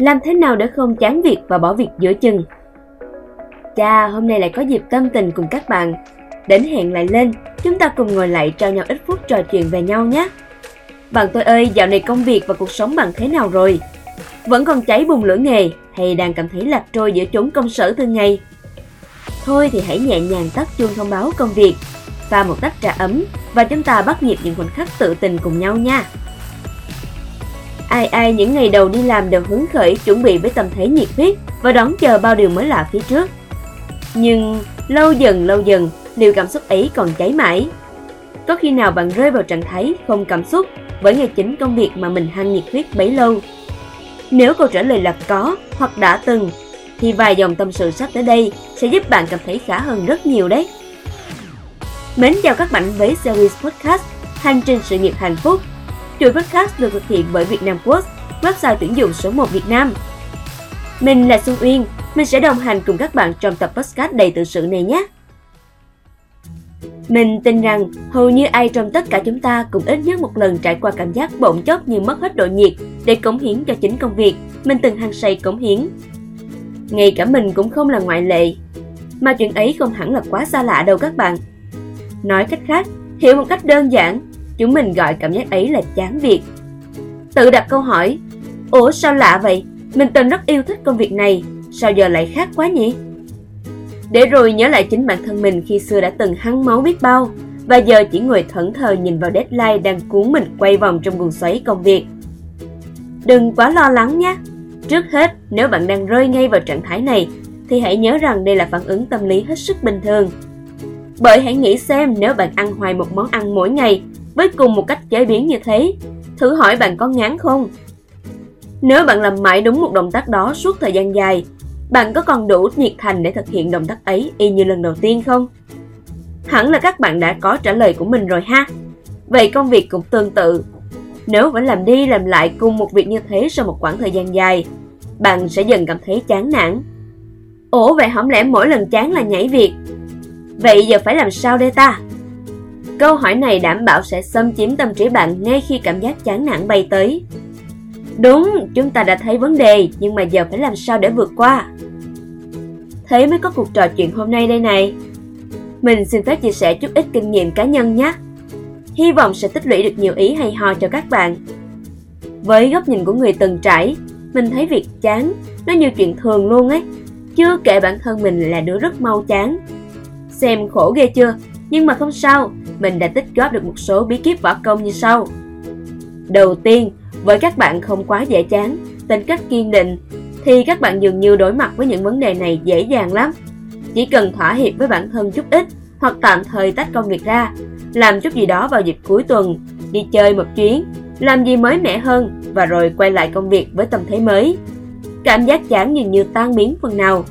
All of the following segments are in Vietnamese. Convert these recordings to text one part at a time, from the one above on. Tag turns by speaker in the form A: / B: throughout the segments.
A: Làm thế nào để không chán việc và bỏ việc giữa chừng? Chà, hôm nay lại có dịp tâm tình cùng các bạn. Đến hẹn lại lên, chúng ta cùng ngồi lại trao nhau ít phút trò chuyện về nhau nhé. Bạn tôi ơi, dạo này công việc và cuộc sống bạn thế nào rồi? Vẫn còn cháy bùng lửa nghề hay đang cảm thấy lạc trôi giữa chốn công sở thường ngày? Thôi thì hãy nhẹ nhàng tắt chuông thông báo công việc, pha một tách trà ấm và chúng ta bắt nhịp những khoảnh khắc tự tình cùng nhau nha. Ai ai những ngày đầu đi làm đều hứng khởi chuẩn bị với tâm thế nhiệt huyết và đón chờ bao điều mới lạ phía trước. Nhưng lâu dần lâu dần, liệu cảm xúc ấy còn cháy mãi? Có khi nào bạn rơi vào trạng thái không cảm xúc với ngày chính công việc mà mình hăng nhiệt huyết bấy lâu? Nếu câu trả lời là có hoặc đã từng, thì vài dòng tâm sự sắp tới đây sẽ giúp bạn cảm thấy khá hơn rất nhiều đấy. Mến chào các bạn với series podcast Hành trình sự nghiệp hạnh phúc. Chuỗi podcast được thực hiện bởi Việt Nam Quốc, website tuyển dụng số 1 Việt Nam. Mình là Xuân Uyên, mình sẽ đồng hành cùng các bạn trong tập podcast đầy tự sự này nhé. Mình tin rằng hầu như ai trong tất cả chúng ta cũng ít nhất một lần trải qua cảm giác bỗng chốc như mất hết độ nhiệt để cống hiến cho chính công việc mình từng hăng say cống hiến. Ngay cả mình cũng không là ngoại lệ. Mà chuyện ấy không hẳn là quá xa lạ đâu các bạn. Nói cách khác, hiểu một cách đơn giản, chúng mình gọi cảm giác ấy là chán việc. Tự đặt câu hỏi, Ủa sao lạ vậy? Mình từng rất yêu thích công việc này, sao giờ lại khác quá nhỉ? Để rồi nhớ lại chính bản thân mình khi xưa đã từng hăng máu biết bao, và giờ chỉ ngồi thẫn thờ nhìn vào deadline đang cuốn mình quay vòng trong guồng xoáy công việc. Đừng quá lo lắng nhé. Trước hết, nếu bạn đang rơi ngay vào trạng thái này, thì hãy nhớ rằng đây là phản ứng tâm lý hết sức bình thường. Bởi hãy nghĩ xem nếu bạn ăn hoài một món ăn mỗi ngày với cùng một cách chế biến như thế, thử hỏi bạn có ngán không? Nếu bạn làm mãi đúng một động tác đó suốt thời gian dài, bạn có còn đủ nhiệt thành để thực hiện động tác ấy y như lần đầu tiên không? Hẳn là các bạn đã có trả lời của mình rồi ha. Vậy công việc cũng tương tự. Nếu vẫn làm đi làm lại cùng một việc như thế sau một khoảng thời gian dài, bạn sẽ dần cảm thấy chán nản. Ủa vậy hổng lẽ mỗi lần chán là nhảy việc? Vậy giờ phải làm sao đây ta? Câu hỏi này đảm bảo sẽ xâm chiếm tâm trí bạn ngay khi cảm giác chán nản bay tới. Đúng, chúng ta đã thấy vấn đề, nhưng mà giờ phải làm sao để vượt qua? Thế mới có cuộc trò chuyện hôm nay đây này. Mình xin phép chia sẻ chút ít kinh nghiệm cá nhân nhé. Hy vọng sẽ tích lũy được nhiều ý hay ho cho các bạn. Với góc nhìn của người từng trải, mình thấy việc chán, nó như chuyện thường luôn ấy. Chưa kể bản thân mình là đứa rất mau chán. Xem khổ ghê chưa, nhưng mà không sao, mình đã tích góp được một số bí kíp võ công như sau. Đầu tiên, với các bạn không quá dễ chán, tính cách kiên định, thì các bạn dường như đối mặt với những vấn đề này dễ dàng lắm. Chỉ cần thỏa hiệp với bản thân chút ít hoặc tạm thời tách công việc ra, làm chút gì đó vào dịp cuối tuần, đi chơi một chuyến, làm gì mới mẻ hơn và rồi quay lại công việc với tâm thế mới. Cảm giác chán dường như tan biến phần nào.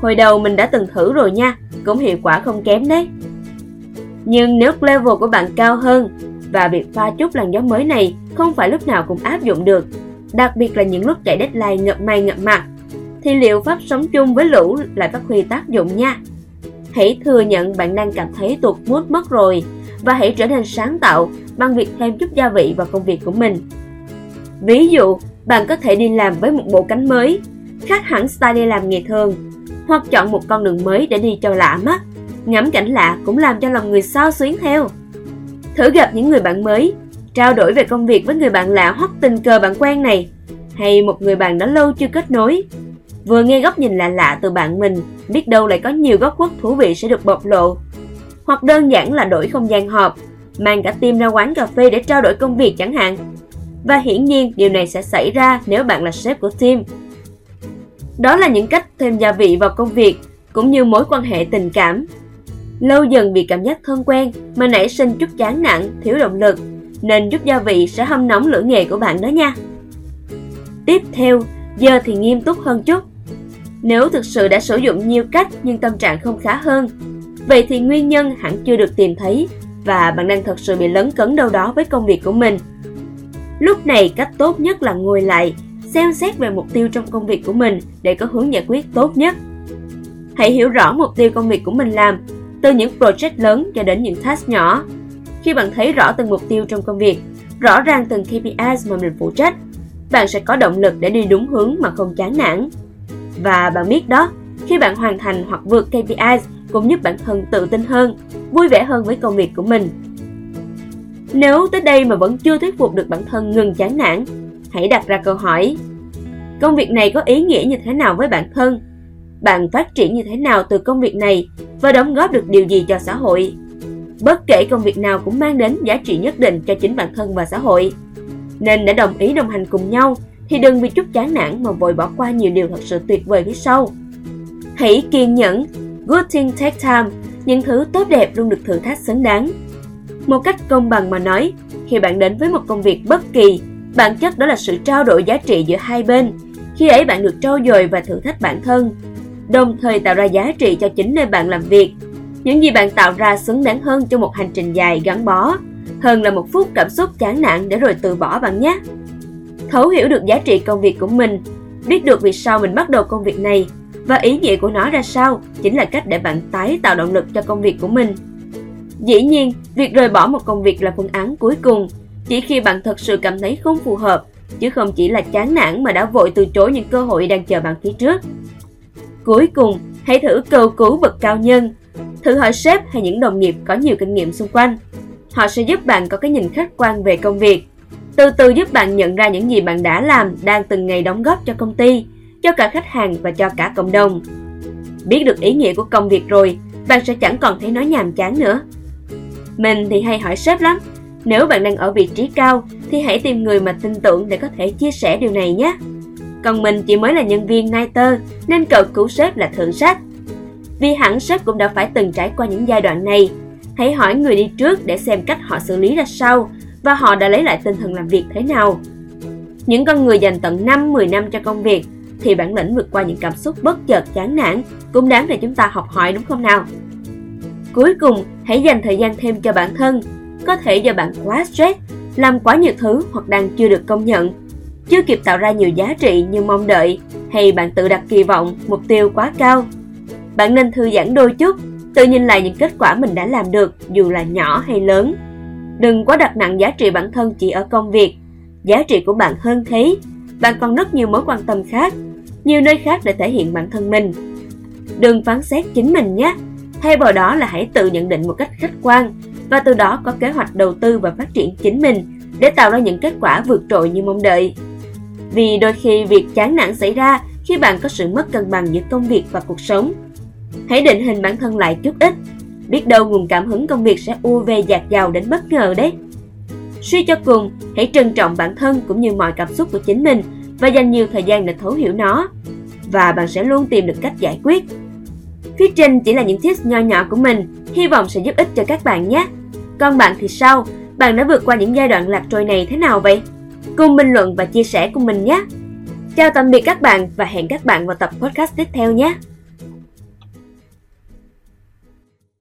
A: Hồi đầu mình đã từng thử rồi nha, cũng hiệu quả không kém đấy. Nhưng nếu level của bạn cao hơn và việc pha chút làn gió mới này không phải lúc nào cũng áp dụng được, đặc biệt là những lúc chạy deadline ngập mây ngập mặt, thì liệu pháp sống chung với lũ lại phát huy tác dụng nha. Hãy thừa nhận bạn đang cảm thấy tụt mút mất rồi và hãy trở nên sáng tạo bằng việc thêm chút gia vị vào công việc của mình. Ví dụ, bạn có thể đi làm với một bộ cánh mới, khác hẳn style đi làm ngày thường, hoặc chọn một con đường mới để đi cho lạ mắt. Ngắm cảnh lạ cũng làm cho lòng người sao xuyến theo. Thử gặp những người bạn mới, trao đổi về công việc với người bạn lạ hoặc tình cờ bạn quen này, hay một người bạn đã lâu chưa kết nối. Vừa nghe góc nhìn lạ lạ từ bạn mình, biết đâu lại có nhiều góc khuất thú vị sẽ được bộc lộ. Hoặc đơn giản là đổi không gian họp, mang cả team ra quán cà phê để trao đổi công việc chẳng hạn. Và hiển nhiên điều này sẽ xảy ra nếu bạn là sếp của team. Đó là những cách thêm gia vị vào công việc, cũng như mối quan hệ tình cảm. Lâu dần bị cảm giác thân quen mà nảy sinh chút chán nản, thiếu động lực, nên chút gia vị sẽ hâm nóng lửa nghề của bạn đó nha. Tiếp theo, giờ thì nghiêm túc hơn chút. Nếu thực sự đã sử dụng nhiều cách nhưng tâm trạng không khá hơn, vậy thì nguyên nhân hẳn chưa được tìm thấy và bạn đang thật sự bị lấn cấn đâu đó với công việc của mình. Lúc này cách tốt nhất là ngồi lại, xem xét về mục tiêu trong công việc của mình để có hướng giải quyết tốt nhất. Hãy hiểu rõ mục tiêu công việc của mình làm, từ những project lớn cho đến những task nhỏ. Khi bạn thấy rõ từng mục tiêu trong công việc, rõ ràng từng KPIs mà mình phụ trách, bạn sẽ có động lực để đi đúng hướng mà không chán nản. Và bạn biết đó, khi bạn hoàn thành hoặc vượt KPIs cũng giúp bản thân tự tin hơn, vui vẻ hơn với công việc của mình. Nếu tới đây mà vẫn chưa thuyết phục được bản thân ngừng chán nản, hãy đặt ra câu hỏi. Công việc này có ý nghĩa như thế nào với bản thân? Bạn phát triển như thế nào từ công việc này và đóng góp được điều gì cho xã hội? Bất kể công việc nào cũng mang đến giá trị nhất định cho chính bản thân và xã hội. Nên đã đồng ý đồng hành cùng nhau thì đừng vì chút chán nản mà vội bỏ qua nhiều điều thật sự tuyệt vời phía sau. Hãy kiên nhẫn, good thing take time, những thứ tốt đẹp luôn được thử thách xứng đáng. Một cách công bằng mà nói, khi bạn đến với một công việc bất kỳ, bản chất đó là sự trao đổi giá trị giữa hai bên. Khi ấy bạn được trau dồi và thử thách bản thân, đồng thời tạo ra giá trị cho chính nơi bạn làm việc. Những gì bạn tạo ra xứng đáng hơn cho một hành trình dài gắn bó, hơn là một phút cảm xúc chán nản để rồi từ bỏ bạn nhé. Thấu hiểu được giá trị công việc của mình, biết được vì sao mình bắt đầu công việc này và ý nghĩa của nó ra sao chính là cách để bạn tái tạo động lực cho công việc của mình. Dĩ nhiên, việc rời bỏ một công việc là phương án cuối cùng, chỉ khi bạn thật sự cảm thấy không phù hợp, chứ không chỉ là chán nản mà đã vội từ chối những cơ hội đang chờ bạn phía trước. Cuối cùng, hãy thử cầu cứu bậc cao nhân, thử hỏi sếp hay những đồng nghiệp có nhiều kinh nghiệm xung quanh. Họ sẽ giúp bạn có cái nhìn khách quan về công việc, từ từ giúp bạn nhận ra những gì bạn đã làm đang từng ngày đóng góp cho công ty, cho cả khách hàng và cho cả cộng đồng. Biết được ý nghĩa của công việc rồi, bạn sẽ chẳng còn thấy nó nhàm chán nữa. Mình thì hay hỏi sếp lắm, nếu bạn đang ở vị trí cao thì hãy tìm người mà tin tưởng để có thể chia sẻ điều này nhé. Còn mình chỉ mới là nhân viên nighter nên cậu cứu sếp là thượng sách. Vì hẳn sếp cũng đã phải từng trải qua những giai đoạn này. Hãy hỏi người đi trước để xem cách họ xử lý ra sao và họ đã lấy lại tinh thần làm việc thế nào. Những con người dành tận 5-10 năm cho công việc thì bản lĩnh vượt qua những cảm xúc bất chợt chán nản cũng đáng để chúng ta học hỏi đúng không nào? Cuối cùng, hãy dành thời gian thêm cho bản thân. Có thể do bạn quá stress, làm quá nhiều thứ hoặc đang chưa được công nhận, chưa kịp tạo ra nhiều giá trị như mong đợi, hay bạn tự đặt kỳ vọng, mục tiêu quá cao. Bạn nên thư giãn đôi chút, tự nhìn lại những kết quả mình đã làm được dù là nhỏ hay lớn. Đừng quá đặt nặng giá trị bản thân chỉ ở công việc. Giá trị của bạn hơn thế. Bạn còn rất nhiều mối quan tâm khác, nhiều nơi khác để thể hiện bản thân mình. Đừng phán xét chính mình nhé. Thay vào đó là hãy tự nhận định một cách khách quan và từ đó có kế hoạch đầu tư và phát triển chính mình để tạo ra những kết quả vượt trội như mong đợi. Vì đôi khi việc chán nản xảy ra khi bạn có sự mất cân bằng giữa công việc và cuộc sống. Hãy định hình bản thân lại chút ít, biết đâu nguồn cảm hứng công việc sẽ u về dạt dào đến bất ngờ đấy. Suy cho cùng, hãy trân trọng bản thân cũng như mọi cảm xúc của chính mình và dành nhiều thời gian để thấu hiểu nó. Và bạn sẽ luôn tìm được cách giải quyết. Phía trên chỉ là những tips nho nhỏ của mình, hy vọng sẽ giúp ích cho các bạn nhé. Còn bạn thì sao? Bạn đã vượt qua những giai đoạn lạc trôi này thế nào vậy? Cùng bình luận và chia sẻ của mình nhé! Chào tạm biệt các bạn và hẹn các bạn vào tập podcast tiếp theo nhé!